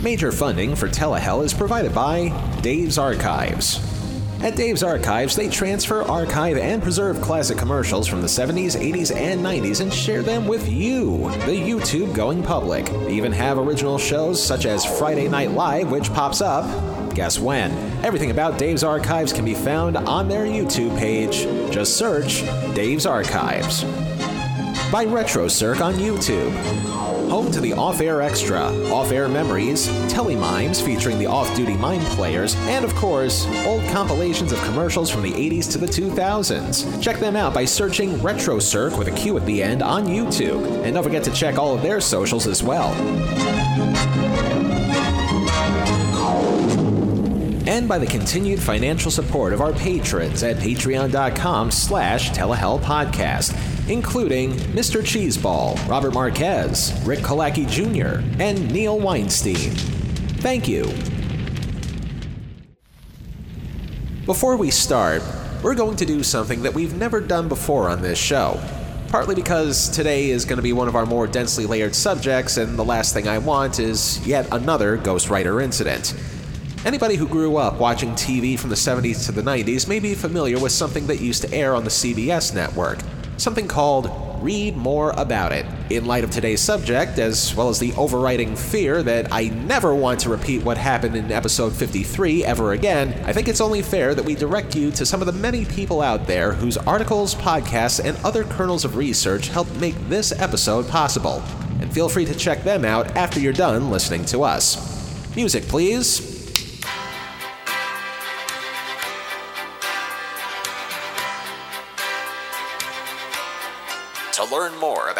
Major funding for Telehell is provided by Dave's Archives. At Dave's Archives, they transfer, archive, and preserve classic commercials from the 70s, 80s, and 90s and share them with you, the YouTube going public. They even have original shows such as Friday Night Live, which pops up. Guess when? Everything about Dave's Archives can be found on their YouTube page. Just search Dave's Archives. By RetroCirc on YouTube home to the Off Air Extra, Off Air Memories, Telemimes featuring the off duty mime players, and of course, old compilations of commercials from the 80s to the 2000s. Check them out by searching RetroCirc with a Q at the end on YouTube. And don't forget to check all of their socials as well. and by the continued financial support of our patrons at patreon.com slash telehellpodcast including Mr. Cheeseball, Robert Marquez, Rick Kalaki Jr., and Neil Weinstein. Thank you. Before we start, we're going to do something that we've never done before on this show. Partly because today is going to be one of our more densely layered subjects, and the last thing I want is yet another Ghostwriter incident. Anybody who grew up watching TV from the 70s to the 90s may be familiar with something that used to air on the CBS network something called Read More About It. In light of today's subject, as well as the overriding fear that I never want to repeat what happened in episode 53 ever again, I think it's only fair that we direct you to some of the many people out there whose articles, podcasts, and other kernels of research helped make this episode possible. And feel free to check them out after you're done listening to us. Music, please.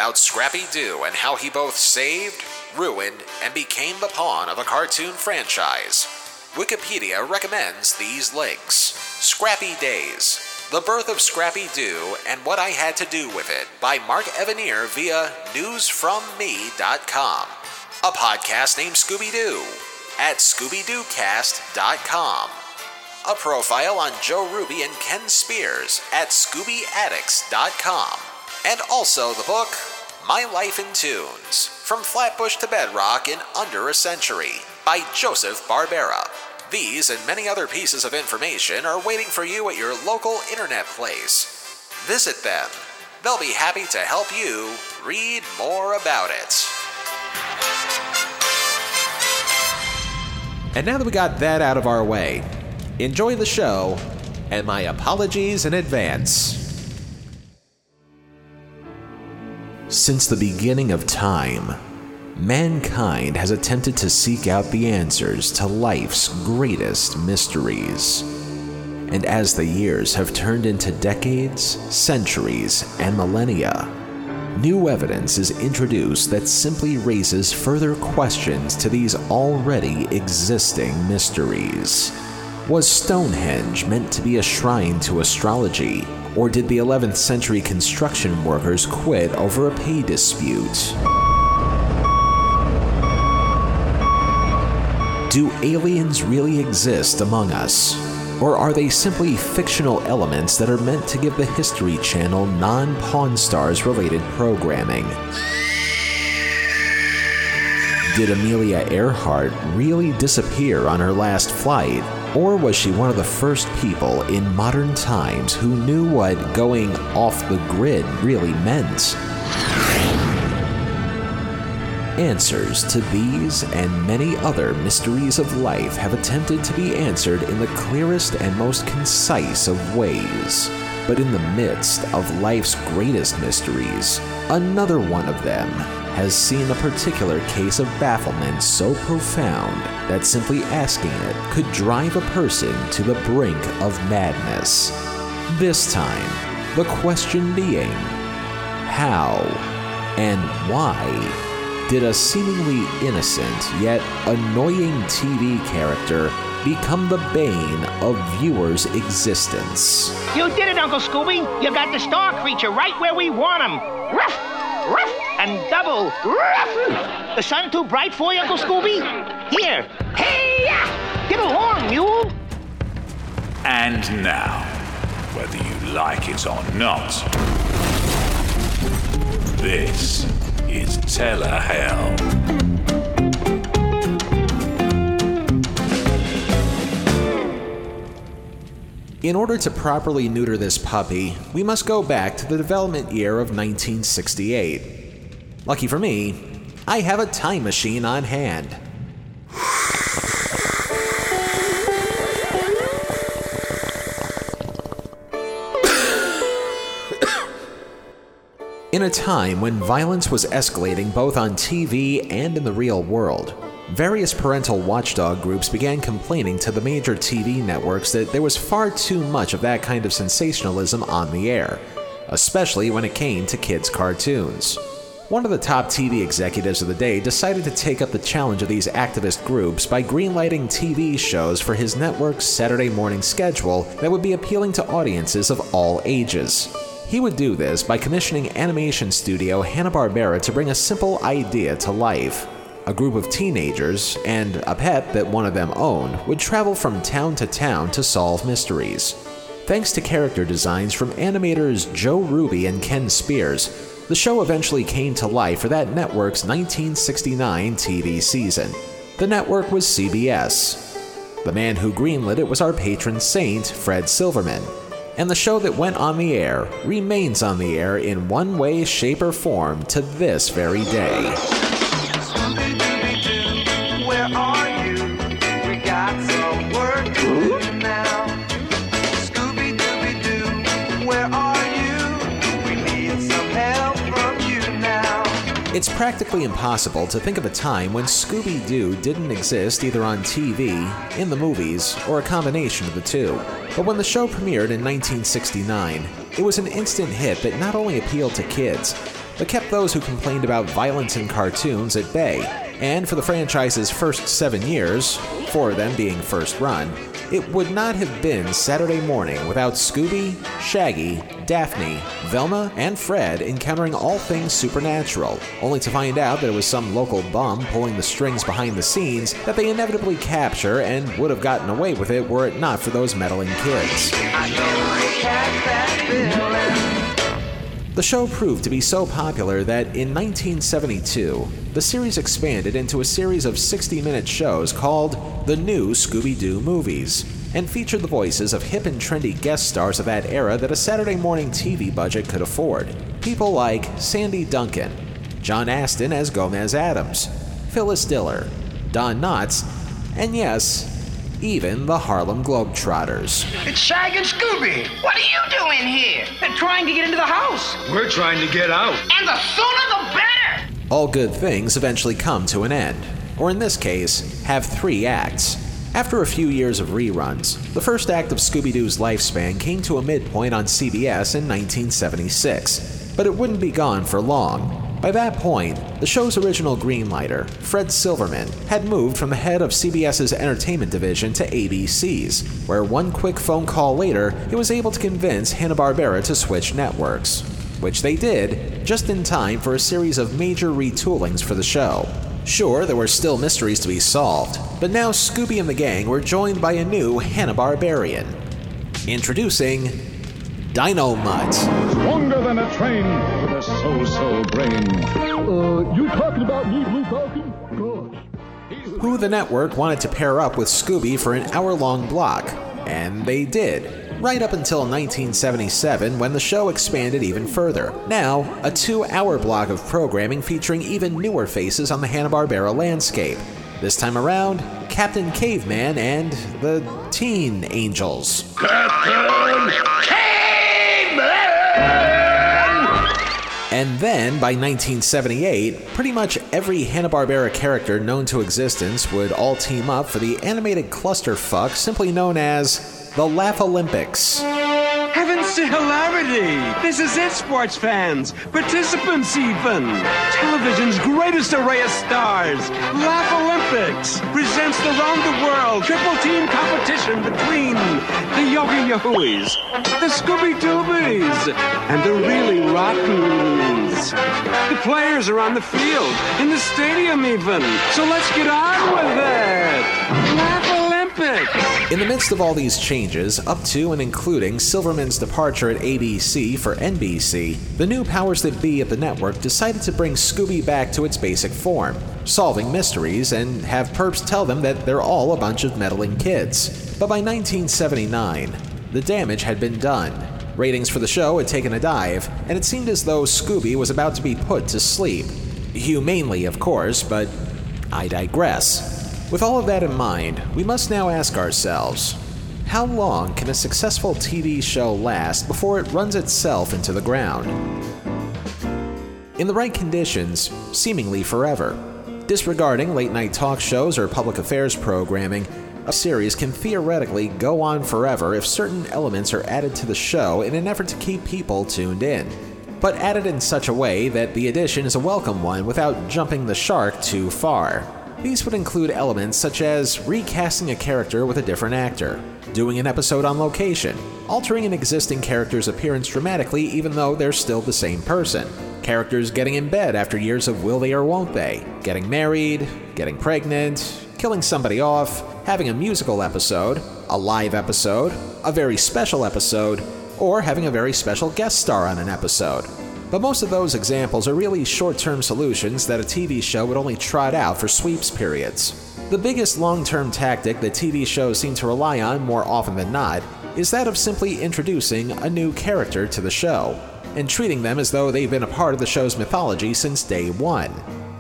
About Scrappy Doo and how he both saved, ruined, and became the pawn of a cartoon franchise, Wikipedia recommends these links Scrappy Days, The Birth of Scrappy Doo and What I Had to Do with It by Mark Evanier via newsfromme.com. A podcast named Scooby Doo at ScoobyDooCast.com. A profile on Joe Ruby and Ken Spears at ScoobyAddicts.com and also the book My Life in Tunes From Flatbush to Bedrock in Under a Century by Joseph Barbera. These and many other pieces of information are waiting for you at your local internet place. Visit them. They'll be happy to help you read more about it. And now that we got that out of our way, enjoy the show, and my apologies in advance. Since the beginning of time, mankind has attempted to seek out the answers to life's greatest mysteries. And as the years have turned into decades, centuries, and millennia, new evidence is introduced that simply raises further questions to these already existing mysteries. Was Stonehenge meant to be a shrine to astrology? Or did the 11th century construction workers quit over a pay dispute? Do aliens really exist among us? Or are they simply fictional elements that are meant to give the History Channel non Pawn Stars related programming? Did Amelia Earhart really disappear on her last flight? Or was she one of the first people in modern times who knew what going off the grid really meant? Answers to these and many other mysteries of life have attempted to be answered in the clearest and most concise of ways. But in the midst of life's greatest mysteries, another one of them has seen a particular case of bafflement so profound that simply asking it could drive a person to the brink of madness. This time, the question being how and why did a seemingly innocent yet annoying TV character become the bane of viewers' existence? You did it, Uncle Scooby! You got the star creature right where we want him! Ruff! Ruff! and double. The sun too bright for you, Uncle Scooby? Here, hey, get a horn, mule. And now, whether you like it or not, this is Telehell. In order to properly neuter this puppy, we must go back to the development year of 1968. Lucky for me, I have a time machine on hand. In a time when violence was escalating both on TV and in the real world, various parental watchdog groups began complaining to the major TV networks that there was far too much of that kind of sensationalism on the air, especially when it came to kids' cartoons. One of the top TV executives of the day decided to take up the challenge of these activist groups by greenlighting TV shows for his network's Saturday morning schedule that would be appealing to audiences of all ages. He would do this by commissioning animation studio Hanna-Barbera to bring a simple idea to life. A group of teenagers and a pet that one of them owned would travel from town to town to solve mysteries. Thanks to character designs from animators Joe Ruby and Ken Spears, the show eventually came to life for that network's 1969 TV season. The network was CBS. The man who greenlit it was our patron saint, Fred Silverman and the show that went on the air remains on the air in one way, shape, or form to this very day. It's practically impossible to think of a time when Scooby Doo didn't exist either on TV, in the movies, or a combination of the two. But when the show premiered in 1969, it was an instant hit that not only appealed to kids, but kept those who complained about violence in cartoons at bay. And for the franchise's first seven years, four of them being first run, it would not have been Saturday morning without Scooby, Shaggy, Daphne, Velma, and Fred encountering all things supernatural, only to find out that it was some local bum pulling the strings behind the scenes that they inevitably capture and would have gotten away with it were it not for those meddling kids. I The show proved to be so popular that in 1972, the series expanded into a series of 60 minute shows called The New Scooby Doo Movies, and featured the voices of hip and trendy guest stars of that era that a Saturday morning TV budget could afford. People like Sandy Duncan, John Astin as Gomez Addams, Phyllis Diller, Don Knotts, and yes, even the Harlem Globetrotters. It's Shag and Scooby. What are you doing here? They're trying to get into the house. We're trying to get out. And the sooner the better. All good things eventually come to an end, or in this case, have three acts. After a few years of reruns, the first act of Scooby Doo's lifespan came to a midpoint on CBS in 1976, but it wouldn't be gone for long. By that point, the show's original greenlighter, Fred Silverman, had moved from the head of CBS's entertainment division to ABC's, where one quick phone call later, he was able to convince Hanna-Barbera to switch networks. Which they did, just in time for a series of major retoolings for the show. Sure, there were still mysteries to be solved, but now Scooby and the gang were joined by a new Hanna-Barbarian. Introducing Dynomutt. Stronger than a train with a so-so brain. Uh, you talking about me, Blue Falcon? Gosh. who the network wanted to pair up with Scooby for an hour long block, and they did. Right up until 1977, when the show expanded even further. Now, a two hour block of programming featuring even newer faces on the Hanna-Barbera landscape. This time around, Captain Caveman and the Teen Angels. And then, by 1978, pretty much every Hanna-Barbera character known to existence would all team up for the animated clusterfuck simply known as the Laugh Olympics. To hilarity! This is it, sports fans, participants even. Television's greatest array of stars, Laugh Olympics, presents the round the world triple team competition between the Yogi Yahooeys, the Scooby Doobies, and the really Rottens. The players are on the field, in the stadium even, so let's get on with it. Olympics! In the midst of all these changes, up to and including Silverman's departure at ABC for NBC, the new powers that be at the network decided to bring Scooby back to its basic form, solving mysteries and have perps tell them that they're all a bunch of meddling kids. But by 1979, The damage had been done. Ratings for the show had taken a dive, and it seemed as though Scooby was about to be put to sleep. Humanely, of course, but I digress. With all of that in mind, we must now ask ourselves how long can a successful TV show last before it runs itself into the ground? In the right conditions, seemingly forever. Disregarding late night talk shows or public affairs programming, a series can theoretically go on forever if certain elements are added to the show in an effort to keep people tuned in, but added in such a way that the addition is a welcome one without jumping the shark too far. These would include elements such as recasting a character with a different actor, doing an episode on location, altering an existing character's appearance dramatically even though they're still the same person, characters getting in bed after years of will they or won't they, getting married, getting pregnant, killing somebody off, having a musical episode, a live episode, a very special episode, or having a very special guest star on an episode. But most of those examples are really short term solutions that a TV show would only trot out for sweeps periods. The biggest long term tactic that TV shows seem to rely on more often than not is that of simply introducing a new character to the show and treating them as though they've been a part of the show's mythology since day one,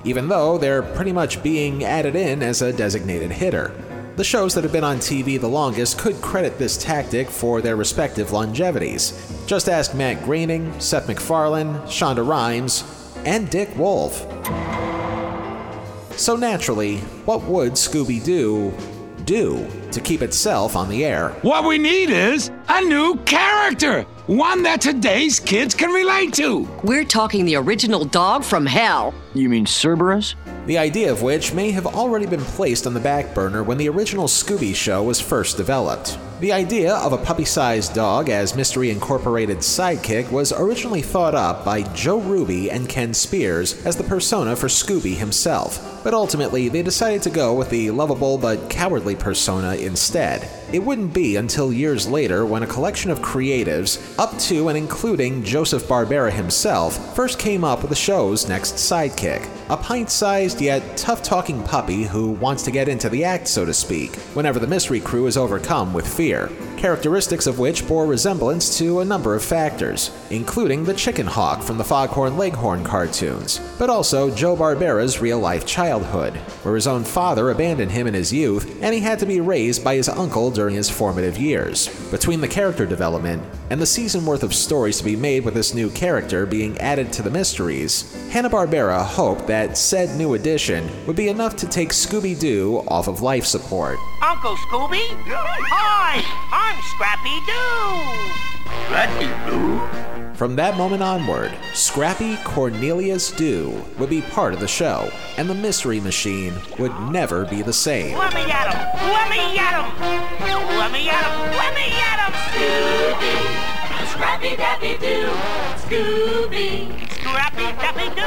even though they're pretty much being added in as a designated hitter. The shows that have been on TV the longest could credit this tactic for their respective longevities. Just ask Matt Groening, Seth MacFarlane, Shonda Rhimes, and Dick Wolf. So naturally, what would Scooby Doo do to keep itself on the air? What we need is a new character. One that today's kids can relate to. We're talking the original dog from hell. You mean Cerberus? The idea of which may have already been placed on the back burner when the original Scooby show was first developed. The idea of a puppy sized dog as Mystery Incorporated's sidekick was originally thought up by Joe Ruby and Ken Spears as the persona for Scooby himself, but ultimately they decided to go with the lovable but cowardly persona instead. It wouldn't be until years later when a collection of creatives, up to and including Joseph Barbera himself, first came up with the show's next sidekick. A pint sized yet tough talking puppy who wants to get into the act, so to speak, whenever the mystery crew is overcome with fear. Characteristics of which bore resemblance to a number of factors, including the chicken hawk from the Foghorn Leghorn cartoons, but also Joe Barbera's real life childhood, where his own father abandoned him in his youth and he had to be raised by his uncle during his formative years. Between the character development and the season worth of stories to be made with this new character being added to the mysteries, Hanna-Barbera hoped that said new addition would be enough to take Scooby-Doo off of life support. Uncle Scooby? Hi, I'm Scrappy Doo. Scrappy Doo? From that moment onward, Scrappy Cornelius Doo would be part of the show, and the Mystery Machine would never be the same. Let me at him. Let me at him. Let me at him. Let me at him. Scrappy Dappy Doo, Scooby. Scrappy Dappy Doo.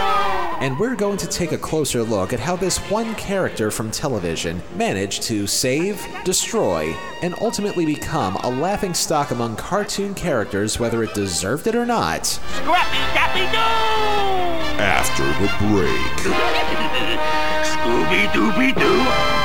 And we're going to take a closer look at how this one character from television managed to save, destroy, and ultimately become a laughing stock among cartoon characters whether it deserved it or not. Scrappy Dappy Doo. After the break. Scooby Dooby Doo.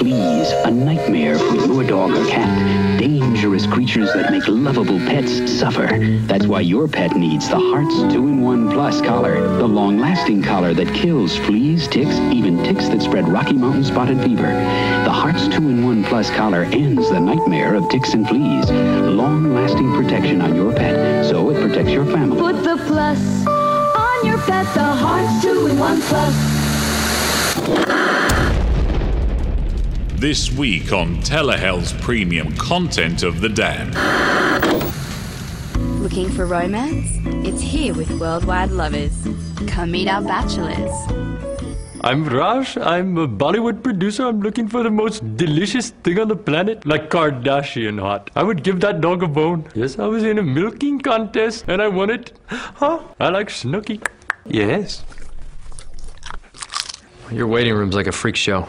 Fleas, a nightmare for your dog or cat. Dangerous creatures that make lovable pets suffer. That's why your pet needs the Hartz 2-in-1 Plus collar. The long-lasting collar that kills fleas, ticks, even ticks that spread Rocky Mountain spotted fever. The Hartz 2-in-1 Plus collar ends the nightmare of ticks and fleas. Long-lasting protection on your pet, so it protects your family. Put the plus on your pet, the Hartz 2 in 1 Plus. This week on Telehell's premium content of the Dan. Looking for romance? It's here with Worldwide Lovers. Come meet our bachelors. I'm Raj. I'm a Bollywood producer. I'm looking for the most delicious thing on the planet, like Kardashian hot. I would give that dog a bone. Yes, I was in a milking contest and I won it. Huh? I like Snooki. Yes. Your waiting room's like a freak show.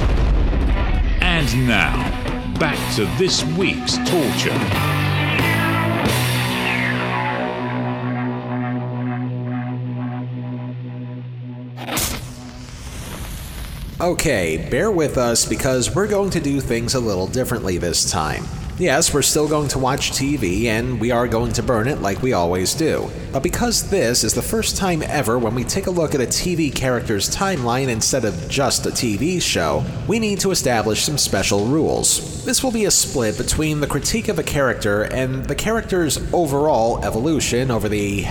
And now, back to this week's torture. Okay, bear with us because we're going to do things a little differently this time. Yes, we're still going to watch TV and we are going to burn it like we always do. But because this is the first time ever when we take a look at a TV character's timeline instead of just a TV show, we need to establish some special rules. This will be a split between the critique of a character and the character's overall evolution over the.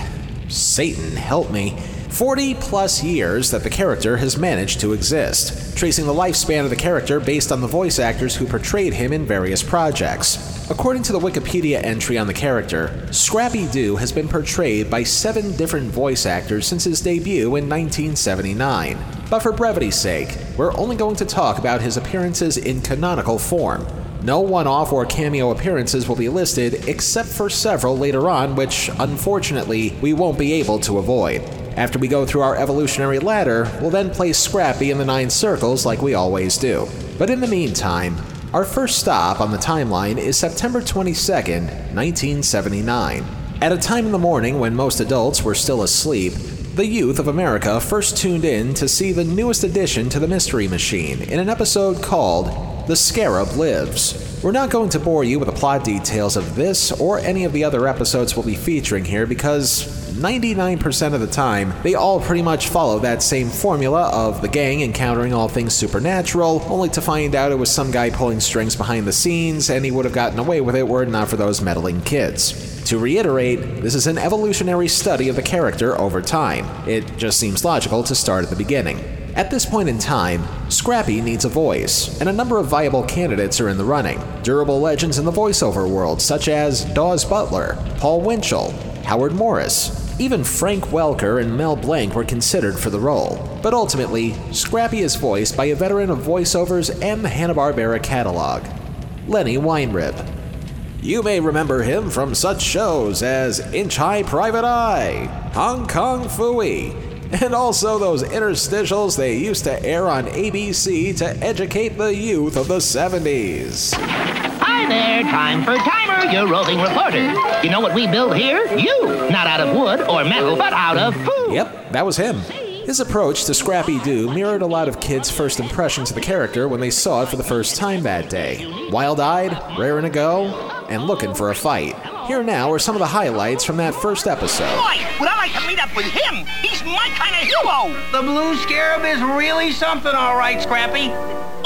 Satan help me. 40 plus years that the character has managed to exist, tracing the lifespan of the character based on the voice actors who portrayed him in various projects. According to the Wikipedia entry on the character, Scrappy Doo has been portrayed by seven different voice actors since his debut in 1979. But for brevity's sake, we're only going to talk about his appearances in canonical form. No one off or cameo appearances will be listed except for several later on, which unfortunately we won't be able to avoid. After we go through our evolutionary ladder, we'll then place Scrappy in the nine circles like we always do. But in the meantime, our first stop on the timeline is September 22nd, 1979. At a time in the morning when most adults were still asleep, the youth of America first tuned in to see the newest addition to the Mystery Machine in an episode called The Scarab Lives. We're not going to bore you with the plot details of this or any of the other episodes we'll be featuring here because 99% of the time, they all pretty much follow that same formula of the gang encountering all things supernatural, only to find out it was some guy pulling strings behind the scenes and he would have gotten away with it were it not for those meddling kids. To reiterate, this is an evolutionary study of the character over time. It just seems logical to start at the beginning. At this point in time, Scrappy needs a voice, and a number of viable candidates are in the running. Durable legends in the voiceover world, such as Daws Butler, Paul Winchell, Howard Morris, even Frank Welker and Mel Blanc were considered for the role. But ultimately, Scrappy is voiced by a veteran of voiceovers and the Hanna-Barbera catalog, Lennie Weinrib. You may remember him from such shows as Inch High Private Eye, Hong Kong Phooey, and also those interstitials they used to air on ABC to educate the youth of the 70s. Hi there, time for timer, your roving reporter. You know what we build here? You! Not out of wood or metal, but out of food. Yep, that was him. His approach to Scrappy Doo mirrored a lot of kids' first impressions of the character when they saw it for the first time that day. Wild eyed, raring to go, and looking for a fight. Here now are some of the highlights from that first episode. Boy, would I like to meet up with him? He's my kind of hero. The blue scarab is really something, all right, Scrappy.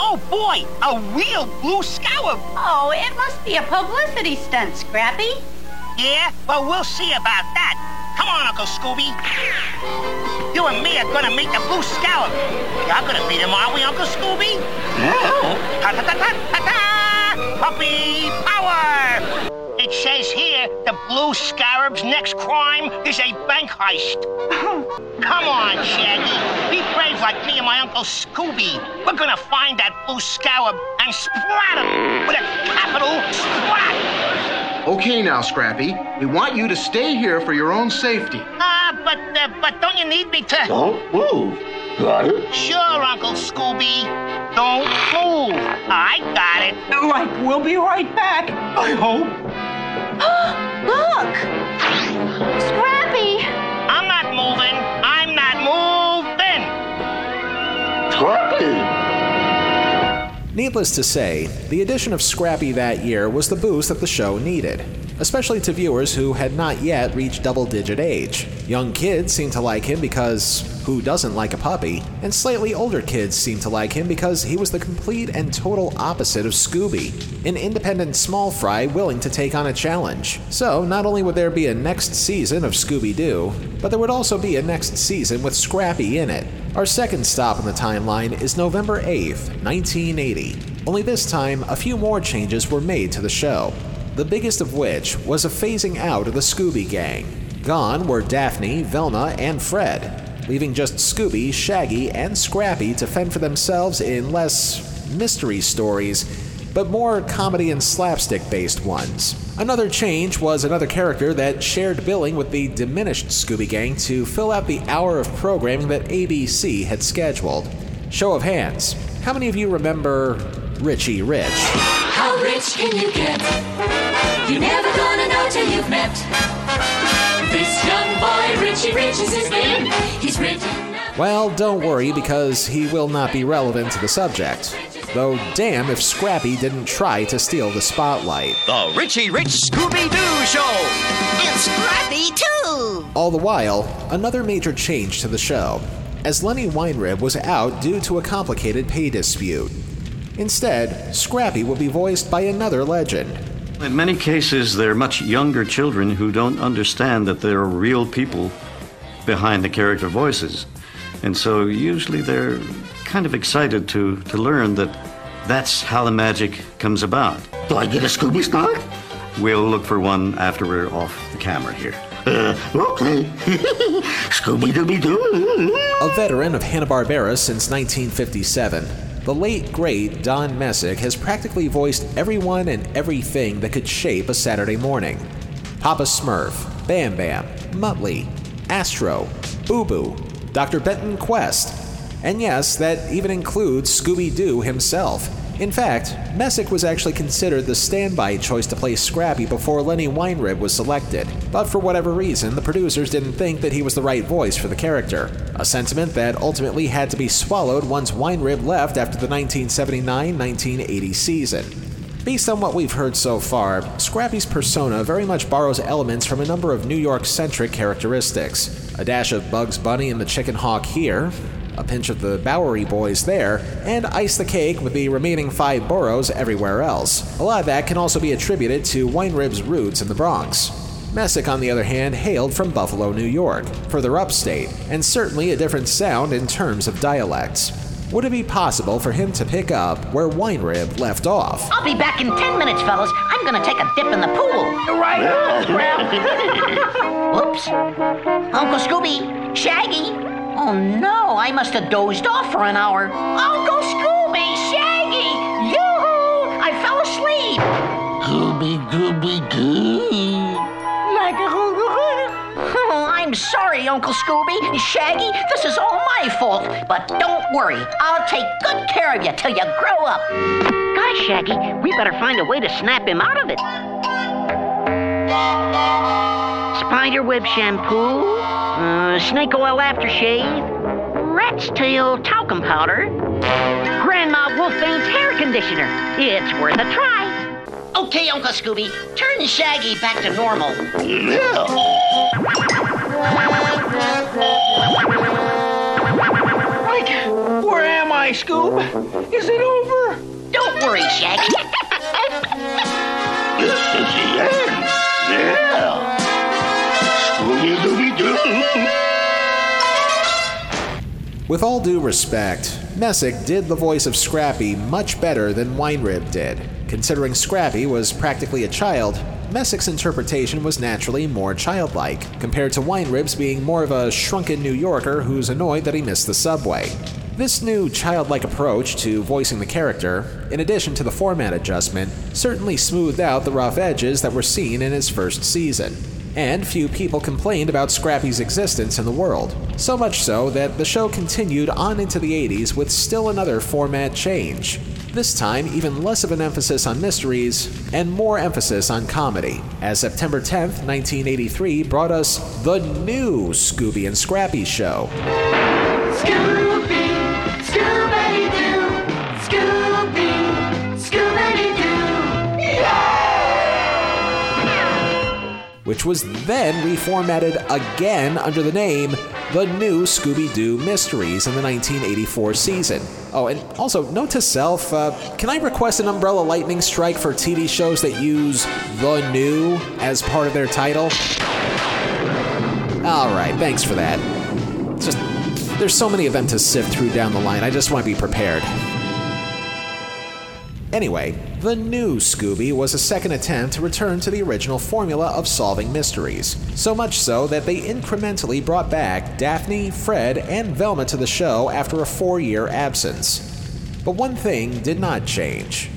Oh boy, a real blue scarab. Oh, it must be a publicity stunt, Scrappy. Yeah, well, we'll see about that. Come on, Uncle Scooby. You and me are gonna meet the blue scarab. You're gonna meet him, aren't we, Uncle Scooby? Ta ta the scarab's next crime is a bank heist. Come on, Shaggy. Be brave like me and my Uncle Scooby. We're gonna find that blue scarab and splat him with a capital splat. Okay now, Scrappy. We want you to stay here for your own safety. Ah, uh, but uh, but don't you need me to? Don't move. Got it? Sure, Uncle Scooby. Don't move. I got it. Like we'll be right back. I hope. Look! Scrappy! I'm not moving. I'm not moving. Scrappy! Needless to say, the addition of Scrappy that year was the boost that the show needed, especially to viewers who had not yet reached double digit age. Young kids seemed to like him because who doesn't like a puppy? And slightly older kids seemed to like him because he was the complete and total opposite of Scooby, an independent small fry willing to take on a challenge. So, not only would there be a next season of Scooby Doo, but there would also be a next season with Scrappy in it. Our second stop on the timeline is November 8th, 1980. Only this time, a few more changes were made to the show. the biggest of which was a phasing out of the Scooby Gang. Gone were Daphne, Velma, and Fred, leaving just Scooby, Shaggy, and Scrappy to fend for themselves in less mystery stories, but more comedy and slapstick based ones. Another change was another character that shared billing with the diminished Scooby Gang to fill out the hour of programming that ABC had scheduled. Show of hands, how many of you remember Richie Rich? How rich can you get? You're never gonna know till you've met. This young boy, Richie Rich is his name. He's written. Well, don't worry because he will not be relevant to the subject. Though, damn if Scrappy didn't try to steal the spotlight. The Richie Rich Scooby Doo Show! And Scrappy, too! All the while, another major change to the show, as Lennie Weinrib was out due to a complicated pay dispute. Instead, Scrappy will be voiced by another legend. In many cases, they're much younger children who don't understand that there are real people behind the character voices. And so usually they're kind of excited to, to learn that that's how the magic comes about. Do I get a Scooby Snack? We'll look for one after we're off the camera here. Uh, okay. Scooby Dooby Doo. A veteran of Hanna-Barbera since 1957, the late great Don Messick has practically voiced everyone and everything that could shape a Saturday morning. Papa Smurf, Bam Bam, Muttley, Astro, Boo Boo, Dr. Benton Quest, and yes, that even includes Scooby Doo himself. In fact, Messick was actually considered the standby choice to play Scrappy before Lennie Weinrib was selected, but for whatever reason, the producers didn't think that he was the right voice for the character. A sentiment that ultimately had to be swallowed once Weinrib left after the 1979 1980 season. Based on what we've heard so far, Scrappy's persona very much borrows elements from a number of New York centric characteristics. A dash of Bugs Bunny and the Chicken Hawk here, a pinch of the Bowery Boys there, and ice the cake with the remaining five boroughs everywhere else. A lot of that can also be attributed to Weinrib's roots in the Bronx. Messick, on the other hand, hailed from Buffalo, New York, further upstate, and certainly a different sound in terms of dialects. Would it be possible for him to pick up where Weinrib left off? I'll be back in ten minutes, fellas. I'm gonna take a dip in the pool. Right on, Scrap. Whoops. Uncle Scooby, Shaggy. Oh no, I must have dozed off for an hour. Uncle Scooby, Shaggy, yoo-hoo! I fell asleep. Gooby Gooby Goo. Like a Oh, I'm sorry, Uncle Scooby. Shaggy, this is all my fault. But don't worry, I'll take good care of you till you grow up. Gosh, Shaggy, we better find a way to snap him out of it. Spiderweb shampoo, uh, snake oil aftershave, rat's tail talcum powder, Grandma Wolfbane's hair conditioner. It's worth a try. Okay, Uncle Scooby, turn Shaggy back to normal. Like, where am I, Scoob? Is it over? Don't worry, Shaggy. This is the end. With all due respect, Messick did the voice of Scrappy much better than Weinrib did. Considering Scrappy was practically a child, Messick's interpretation was naturally more childlike, compared to Weinrib's being more of a shrunken New Yorker who's annoyed that he missed the subway. This new childlike approach to voicing the character, in addition to the format adjustment, certainly smoothed out the rough edges that were seen in his first season. And few people complained about Scrappy's existence in the world. So much so that the show continued on into the 80s with still another format change. This time, even less of an emphasis on mysteries and more emphasis on comedy, as September 10th, 1983 brought us the new Scooby and Scrappy show. Scooby, which was then reformatted again under the name The New Scooby Doo Mysteries in the 1984 season. Oh, and also, note to self uh, can I request an umbrella lightning strike for TV shows that use The New as part of their title? Alright, thanks for that. It's just, there's so many of them to sift through down the line, I just want to be prepared. Anyway, The new Scooby was a second attempt to return to the original formula of solving mysteries, so much so that they incrementally brought back Daphne, Fred, and Velma to the show after a four year absence. But one thing did not change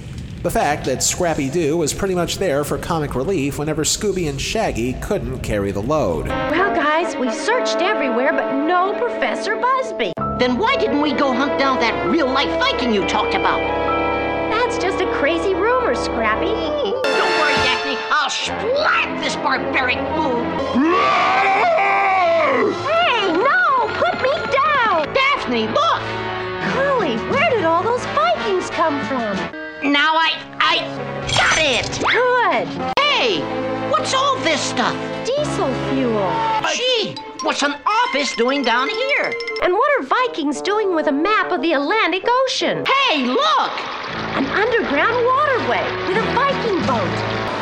the fact that Scrappy Doo was pretty much there for comic relief whenever Scooby and Shaggy couldn't carry the load. Well, guys, we've searched everywhere, but no Professor Busby. Then why didn't we go hunt down that real life Viking you talked about? That's just a crazy rumor, Scrappy. Don't worry, Daphne. I'll splat this barbaric boob. Hey, no! Put me down! Daphne, look! Golly, where did all those Vikings come from? Now I. I. got it! Good. Hey! What's all this stuff? Diesel fuel. Gee! What's an office doing down here? And what are Vikings doing with a map of the Atlantic Ocean? Hey, look! An underground waterway with a Viking boat.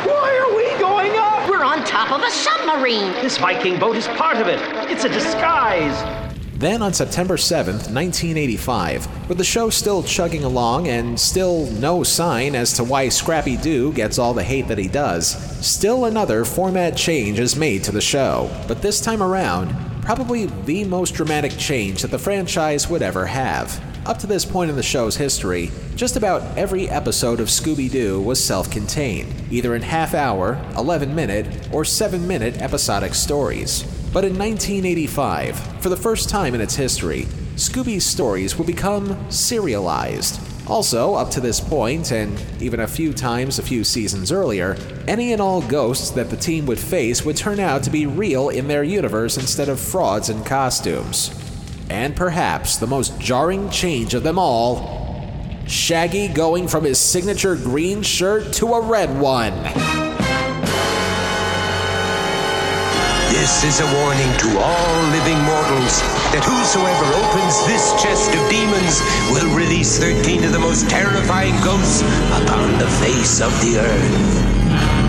Why are we going up? We're on top of a submarine. This Viking boat is part of it. It's a disguise. Then on September 7th, 1985, with the show still chugging along and still no sign as to why Scrappy Doo gets all the hate that he does, still another format change is made to the show. But this time around, probably the most dramatic change that the franchise would ever have. Up to this point in the show's history, just about every episode of Scooby Doo was self contained, either in half hour, 11 minute, or 7 minute episodic stories. But in 1985, for the first time in its history, Scooby's stories would become serialized. Also, up to this point, and even a few times a few seasons earlier, any and all ghosts that the team would face would turn out to be real in their universe instead of frauds in costumes. And perhaps the most jarring change of them all Shaggy going from his signature green shirt to a red one. This is a warning to all living mortals that whosoever opens this chest of demons will release 13 of the most terrifying ghosts upon the face of the earth.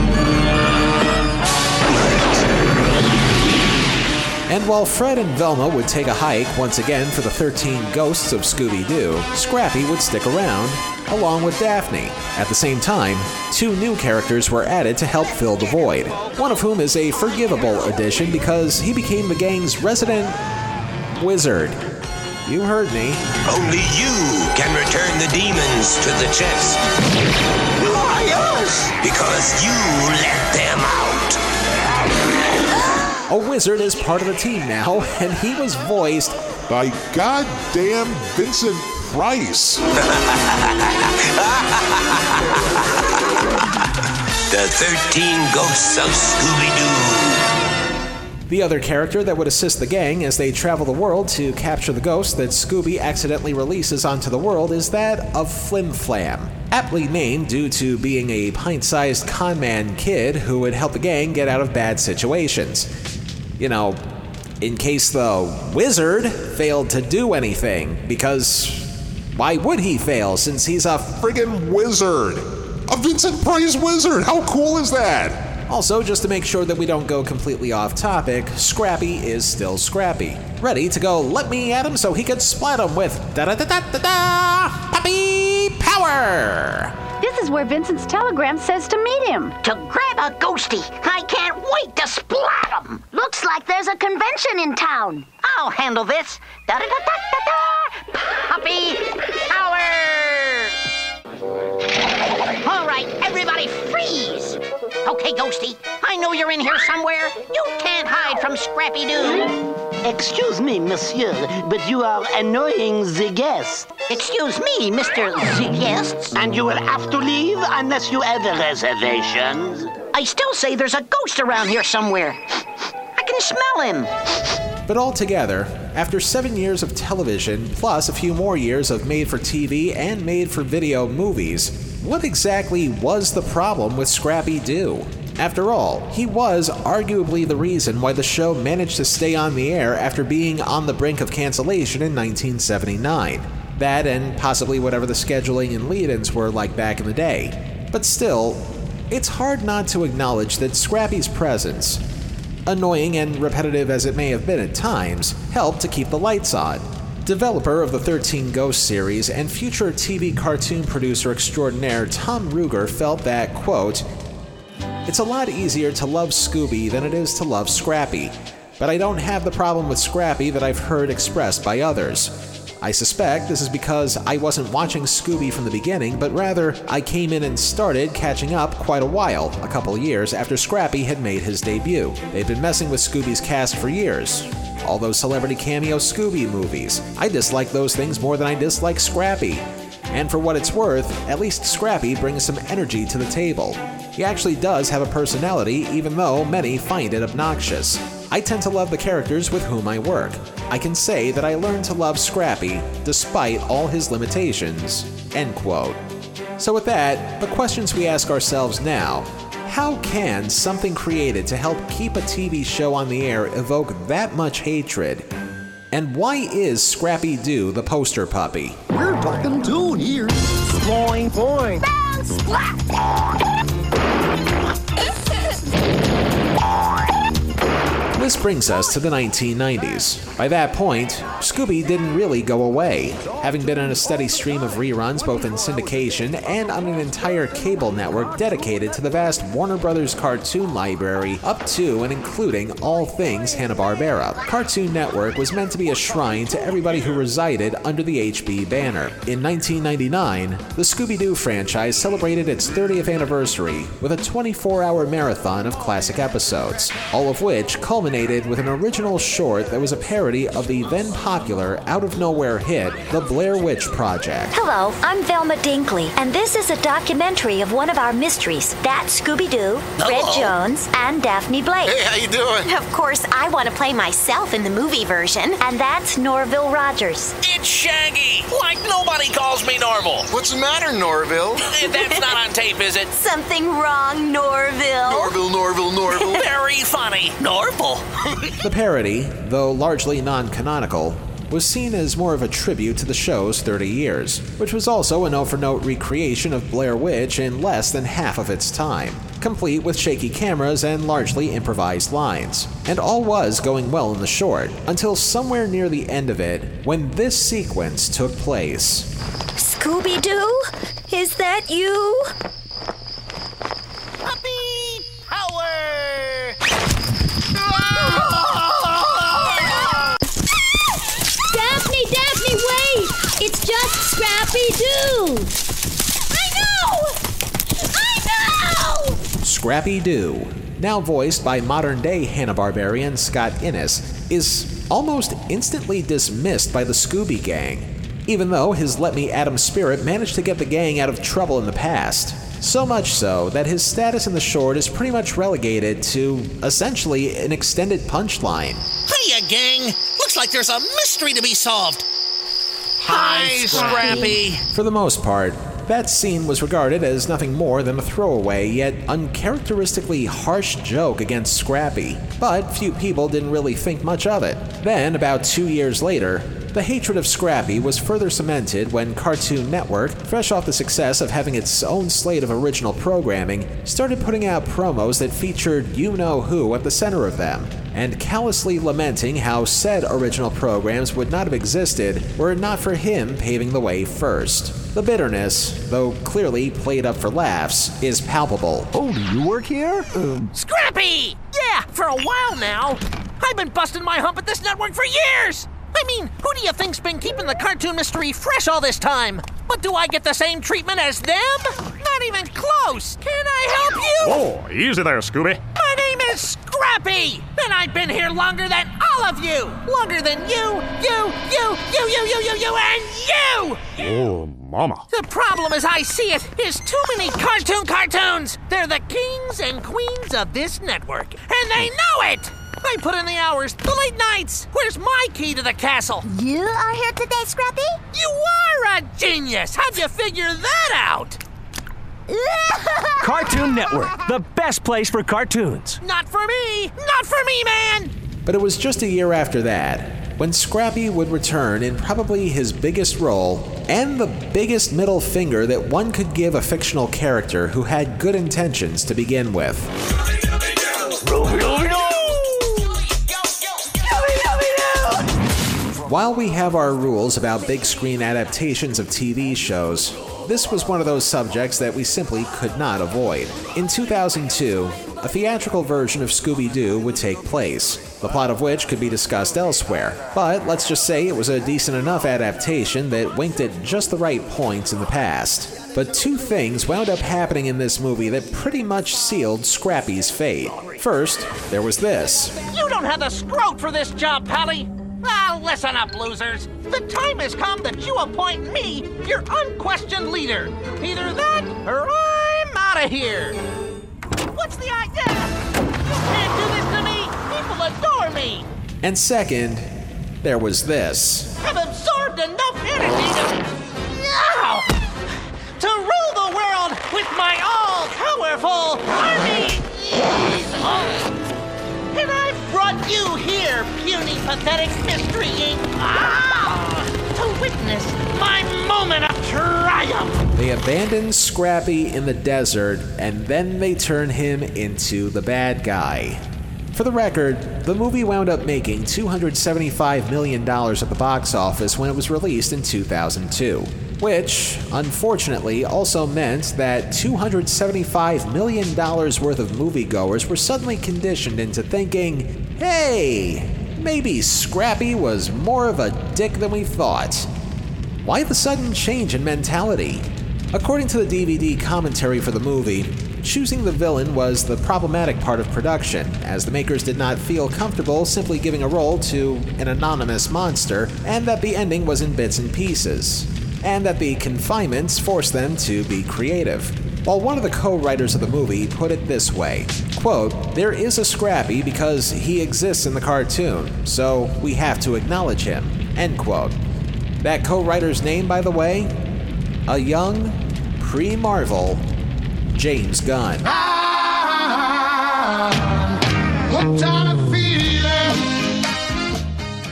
And while Fred and Velma would take a hike once again for the 13 ghosts of Scooby Doo, Scrappy would stick around, along with Daphne. At the same time, two new characters were added to help fill the void, one of whom is a forgivable addition because he became the gang's resident wizard. You heard me. Only you can return the demons to the chest. Why us? Because you let them out. A wizard is part of the team now, and he was voiced by goddamn Vincent Price. the 13 ghosts of Scooby Doo. The other character that would assist the gang as they travel the world to capture the ghosts that Scooby accidentally releases onto the world is that of Flim Flam. Aptly named due to being a pint sized conman kid who would help the gang get out of bad situations. You know, in case the wizard failed to do anything, because why would he fail since he's a friggin' wizard? A Vincent Price wizard! How cool is that? Also, just to make sure that we don't go completely off topic, Scrappy is still Scrappy. Ready to go let me at him so he can splat him with da da da da da da puppy power! This is where Vincent's telegram says to meet him. To grab a ghosty. I can't wait to splat him. Looks like there's a convention in town. I'll handle this. Da da da da da da. Puppy power! All right, everybody freeze! Okay, Ghosty, I know you're in here somewhere. You can't hide from Scrappy Doo. Excuse me, monsieur, but you are annoying the guest. Excuse me, Mr. The Guests. And you will have to leave unless you have reservations. I still say there's a ghost around here somewhere. Can smell him. But altogether, after seven years of television, plus a few more years of made for TV and made for video movies, what exactly was the problem with Scrappy Doo? After all, he was arguably the reason why the show managed to stay on the air after being on the brink of cancellation in 1979. That and possibly whatever the scheduling and lead ins were like back in the day. But still, it's hard not to acknowledge that Scrappy's presence, annoying and repetitive as it may have been at times, helped to keep the lights on. Developer of the 13 Ghosts series and future TV cartoon producer extraordinaire Tom Ruegger felt that, quote, It's a lot easier to love Scooby than it is to love Scrappy, but I don't have the problem with Scrappy that I've heard expressed by others. I suspect this is because I wasn't watching Scooby from the beginning, but rather I came in and started catching up quite a while, a couple years after Scrappy had made his debut. They've been messing with Scooby's cast for years. All those celebrity cameo Scooby movies. I dislike those things more than I dislike Scrappy. And for what it's worth, at least Scrappy brings some energy to the table. He actually does have a personality, even though many find it obnoxious. I tend to love the characters with whom I work. I can say that I learned to love Scrappy despite all his limitations. End quote. So, with that, the questions we ask ourselves now how can something created to help keep a TV show on the air evoke that much hatred? And why is Scrappy Doo the poster puppy? We're talking tune here. Boing, boing. This brings us to the 1990s. By that point, Scooby didn't really go away, having been on a steady stream of reruns both in syndication and on an entire cable network dedicated to the vast Warner Brothers cartoon library up to and including all things Hanna-Barbera. Cartoon Network was meant to be a shrine to everybody who resided under the HB banner. In 1999, the Scooby-Doo franchise celebrated its 30th anniversary with a 24-hour marathon of classic episodes, all of which culminated with an original short that was a parody of the then popular out of nowhere hit The Blair Witch Project. Hello, I'm Velma Dinkley, and this is a documentary of one of our mysteries. That's Scooby Doo, Fred Jones, and Daphne Blake. Hey, how you doing? Of course, I want to play myself in the movie version, and that's Norville Rogers. It's Shaggy. Like nobody calls me normal. What's the matter, Norville? That's not on tape, is it? Something wrong, Norville. Norville, Norville, Norville. Very funny. Norval. The parody, though largely non canonical, was seen as more of a tribute to the show's 30 years, which was also a note for note recreation of Blair Witch in less than half of its time, complete with shaky cameras and largely improvised lines. And all was going well in the short, until somewhere near the end of it, when this sequence took place. Scooby Doo? Is that you? Puppy power. Daphne, Daphne, wait! It's just Scrappy Doo! I know! I know! Scrappy Doo, now voiced by modern day Hanna-Barbarian Scott Innes, is almost instantly dismissed by the Scooby Gang, even though his Let Me Adam spirit managed to get the gang out of trouble in the past. So much so that his status in the short is pretty much relegated to essentially an extended punchline. Hiya, gang. Looks like there's a mystery to be solved. Hi, Scrappy. For the most part, that scene was regarded as nothing more than a throwaway yet uncharacteristically harsh joke against Scrappy, but few people didn't really think much of it. Then, about two years later, the hatred of Scrappy was further cemented when Cartoon Network, fresh off the success of having its own slate of original programming, started putting out promos that featured you know who at the center of them, and callously lamenting how said original programs would not have existed were it not for him paving the way first. The bitterness, though clearly played up for laughs, is palpable. Oh, do you work here? Um, Scrappy! Yeah, for a while now. I've been busting my hump at this network for years. I mean, who do you think's been keeping the cartoon mystery fresh all this time? But do I get the same treatment as them? Not even close. Can I help you? Oh, easy there, Scooby. My name is Scrappy, and I've been here longer than all of you. Longer than you, you, you, you, you, you, you, you, and you. Oh, mama. The problem as I see it is too many cartoon cartoons. They're the kings and queens of this network, and they hmm. know it. I put in the hours, the late nights. Where's my key to the castle? You are here today, Scrappy? You are a genius. How'd you figure that out? Cartoon Network, the best place for cartoons. Not for me. Not for me, man. But it was just a year after that when Scrappy would return in probably his biggest role and the biggest middle finger that one could give a fictional character who had good intentions to begin with. While we have our rules about big screen adaptations of TV shows, this was one of those subjects that we simply could not avoid. In 2002, a theatrical version of Scooby Doo would take place, the plot of which could be discussed elsewhere. But let's just say it was a decent enough adaptation that winked at just the right points in the past. But two things wound up happening in this movie that pretty much sealed Scrappy's fate. First, there was this. You don't have the scrote for this job, Pally. Ah, listen up, losers. The time has come that you appoint me your unquestioned leader. Either that or I'm out of here. What's the idea? You can't do this to me. People adore me. And second, there was this. I've absorbed enough energy to. Ow! To rule the world with my all powerful army! And I've brought you here, puny, pathetic Mystery Inc. Ah! To witness my moment of triumph! They abandon Scrappy in the desert and then they turn him into the bad guy. For the record, the movie wound up making $275 million at the box office when it was released in 2002, which, unfortunately, also meant that $275 million worth of moviegoers were suddenly conditioned into thinking, hey, maybe Scrappy was more of a dick than we thought. Why the sudden change in mentality? According to the DVD commentary for the movie, choosing the villain was the problematic part of production, as the makers did not feel comfortable simply giving a role to an anonymous monster, and that the ending was in bits and pieces, and that the confinements forced them to be creative. While one of the co-writers of the movie put it this way, quote, "There is a Scrappy because he exists in the cartoon, so we have to acknowledge him." End quote. That co-writer's name, by the way, a young, pre-Marvel James Gunn.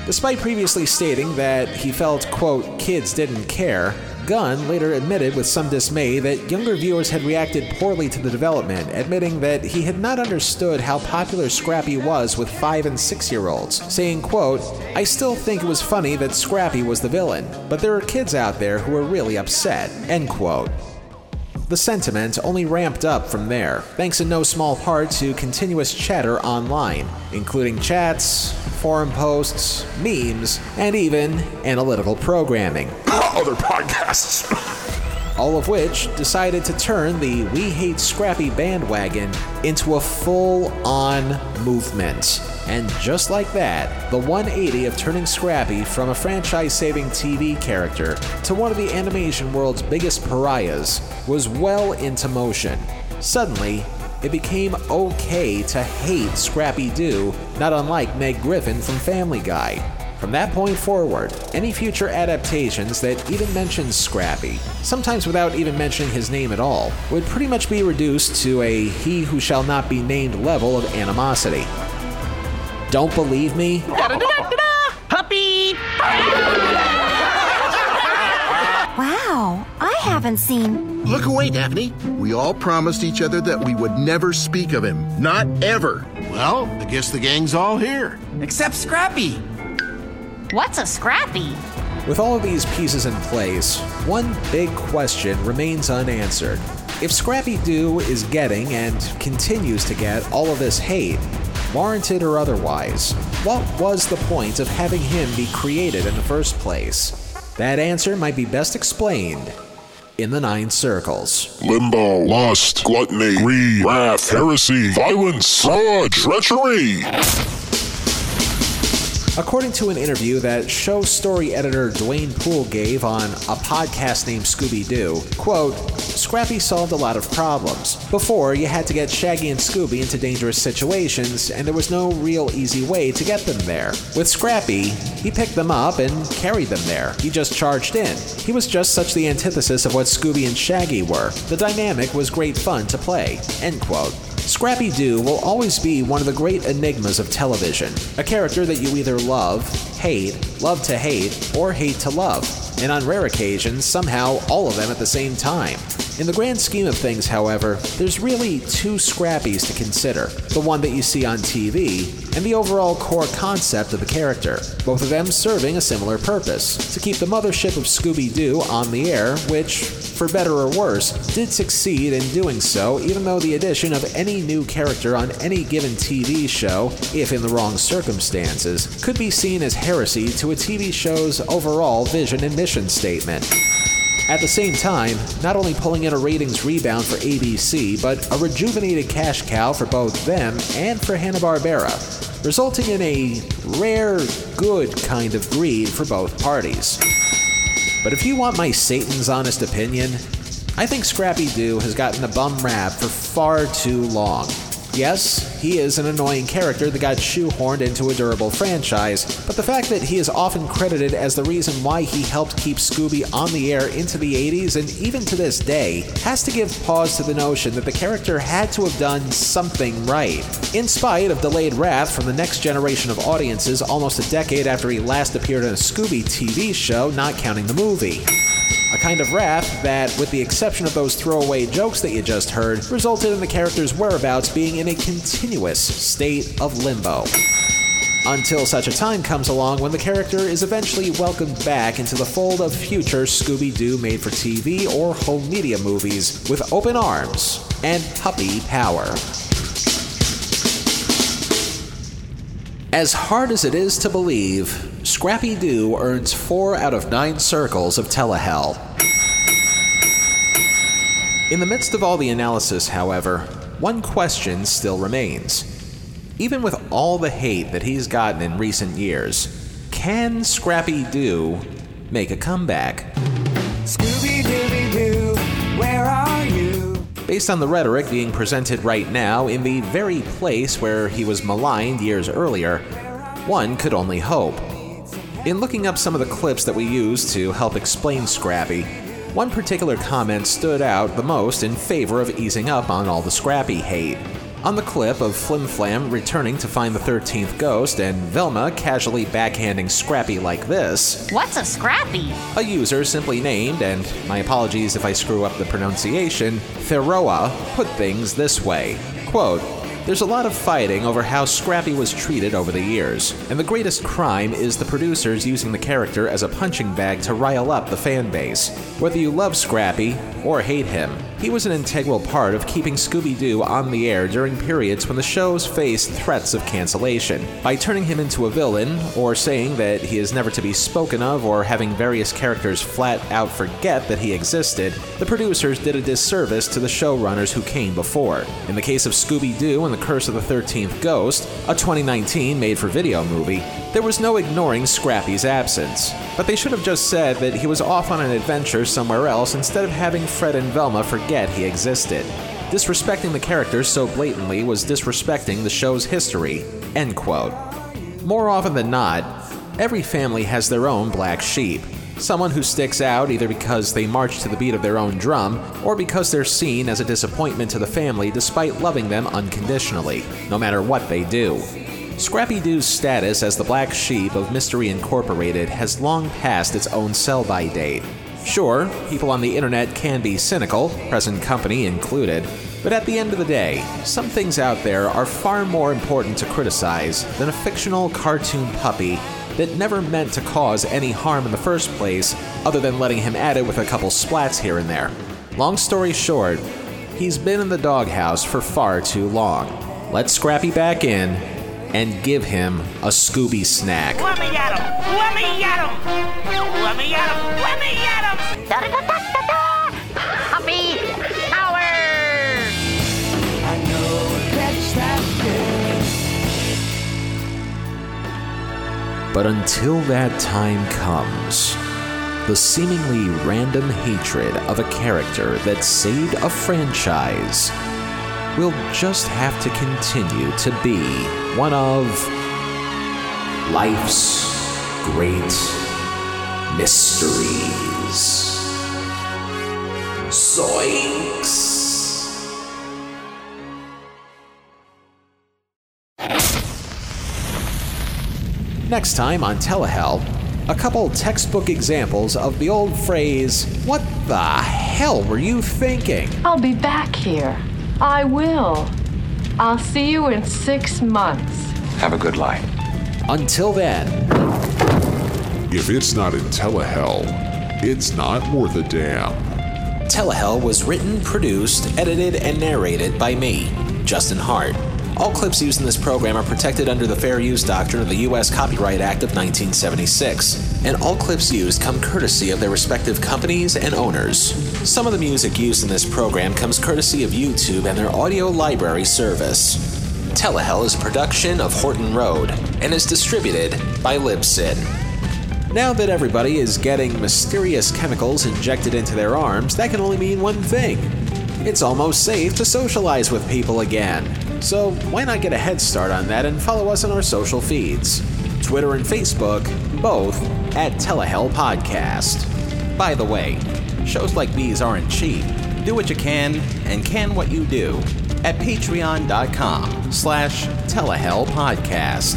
Despite previously stating that he felt, quote, kids didn't care, Gunn later admitted with some dismay that younger viewers had reacted poorly to the development, admitting that he had not understood how popular Scrappy was with 5 and 6 year olds, saying, quote, I still think it was funny that Scrappy was the villain, but there are kids out there who are really upset, end quote. The sentiment only ramped up from there, thanks in no small part to continuous chatter online, including chats, forum posts, memes, and even analytical programming. Other podcasts. All of which decided to turn the We Hate Scrappy bandwagon into a full on movement. And just like that, the 180 of turning Scrappy from a franchise saving TV character to one of the animation world's biggest pariahs was well into motion. Suddenly, it became okay to hate Scrappy Doo, not unlike Meg Griffin from Family Guy. From that point forward, any future adaptations that even mention Scrappy, sometimes without even mentioning his name at all, would pretty much be reduced to a he who shall not be named level of animosity. Don't believe me? Puppy! Wow, I haven't seen. Look away, Daphne. We all promised each other that we would never speak of him. Not ever. Well, I guess the gang's all here. Except Scrappy. What's a scrappy? With all of these pieces in place, one big question remains unanswered. If Scrappy Doo is getting and continues to get all of this hate, warranted or otherwise, what was the point of having him be created in the first place? That answer might be best explained in the Nine Circles. Limbo, lust, gluttony, greed, wrath, heresy, violence, fraud, treachery. According to an interview that show story editor Duane Poole gave on a podcast named Scooby Doo, quote, Scrappy solved a lot of problems. Before, you had to get Shaggy and Scooby into dangerous situations, and there was no real easy way to get them there. With Scrappy, he picked them up and carried them there. He just charged in. He was just such the antithesis of what Scooby and Shaggy were. The dynamic was great fun to play. End quote. Scrappy Doo will always be one of the great enigmas of television, a character that you either love, hate, love to hate, or hate to love, and on rare occasions, somehow all of them at the same time. In the grand scheme of things, however, there's really two Scrappies to consider the one that you see on TV, and the overall core concept of the character, both of them serving a similar purpose to keep the mothership of Scooby Doo on the air, which, for better or worse, did succeed in doing so, even though the addition of any new character on any given TV show, if in the wrong circumstances, could be seen as heresy to a TV show's overall vision and mission statement. At the same time, not only pulling in a ratings rebound for ABC, but a rejuvenated cash cow for both them and for Hanna-Barbera, resulting in a rare, good kind of greed for both parties. But if you want my Satan's honest opinion, I think Scrappy Doo has gotten a bum rap for far too long. Yes, he is an annoying character that got shoehorned into a durable franchise, but the fact that he is often credited as the reason why he helped keep Scooby on the air into the 80s and even to this day has to give pause to the notion that the character had to have done something right. In spite of delayed wrath from the next generation of audiences almost a decade after he last appeared in a Scooby TV show, not counting the movie. A kind of wrath that, with the exception of those throwaway jokes that you just heard, resulted in the character's whereabouts being in a continuous state of limbo. Until such a time comes along when the character is eventually welcomed back into the fold of future Scooby Doo made for TV or home media movies with open arms and puppy power. As hard as it is to believe, Scrappy Doo earns 4 out of 9 circles of Telehell. In the midst of all the analysis, however, one question still remains. Even with all the hate that he's gotten in recent years, can Scrappy Doo make a comeback? Scooby Dooby Doo, where are you? Based on the rhetoric being presented right now in the very place where he was maligned years earlier, one could only hope. In looking up some of the clips that we used to help explain Scrappy, one particular comment stood out the most in favor of easing up on all the Scrappy hate. On the clip of Flim Flam returning to find the 13th ghost and Velma casually backhanding Scrappy like this, What's a scrappy? a user simply named, and my apologies if I screw up the pronunciation, Theroa, put things this way quote, there's a lot of fighting over how Scrappy was treated over the years, and the greatest crime is the producers using the character as a punching bag to rile up the fan base. Whether you love Scrappy or hate him, he was an integral part of keeping Scooby Doo on the air during periods when the shows faced threats of cancellation. By turning him into a villain, or saying that he is never to be spoken of, or having various characters flat out forget that he existed, the producers did a disservice to the showrunners who came before. In the case of Scooby Doo and the Curse of the 13th Ghost, a 2019 made for video movie, there was no ignoring Scrappy's absence. But they should have just said that he was off on an adventure somewhere else instead of having Fred and Velma forget he existed. Disrespecting the characters so blatantly was disrespecting the show's history. End quote. More often than not, every family has their own black sheep. Someone who sticks out either because they march to the beat of their own drum or because they're seen as a disappointment to the family despite loving them unconditionally, no matter what they do. Scrappy Doo's status as the black sheep of Mystery Incorporated has long passed its own sell by date. Sure, people on the internet can be cynical, present company included, but at the end of the day, some things out there are far more important to criticize than a fictional cartoon puppy that never meant to cause any harm in the first place, other than letting him at it with a couple splats here and there. Long story short, he's been in the doghouse for far too long. Let Scrappy back in and give him a Scooby snack. Let me at him! Let me at him! Let me at him! Let me at him! Da da da! But until that time comes, the seemingly random hatred of a character that saved a franchise will just have to continue to be one of life's great mysteries. Zoinks! Next time on Telehell, a couple textbook examples of the old phrase, What the hell were you thinking? I'll be back here. I will. I'll see you in six months. Have a good life. Until then, If it's not in Telehell, it's not worth a damn. Telehell was written, produced, edited, and narrated by me, Justin Hartz. All clips used in this program are protected under the Fair Use Doctrine of the U.S. Copyright Act of 1976, and all clips used come courtesy of their respective companies and owners. Some of the music used in this program comes courtesy of YouTube and their audio library service. Telehell is a production of Horton Road and is distributed by Libsyn. Now that everybody is getting mysterious chemicals injected into their arms, that can only mean one thing. It's almost safe to socialize with people again. So why not get a head start on that and follow us on our social feeds? Twitter and Facebook, both at Telehell Podcast. By the way, shows like these aren't cheap. Do what you can and can what you do at patreon.com slash telehell podcast.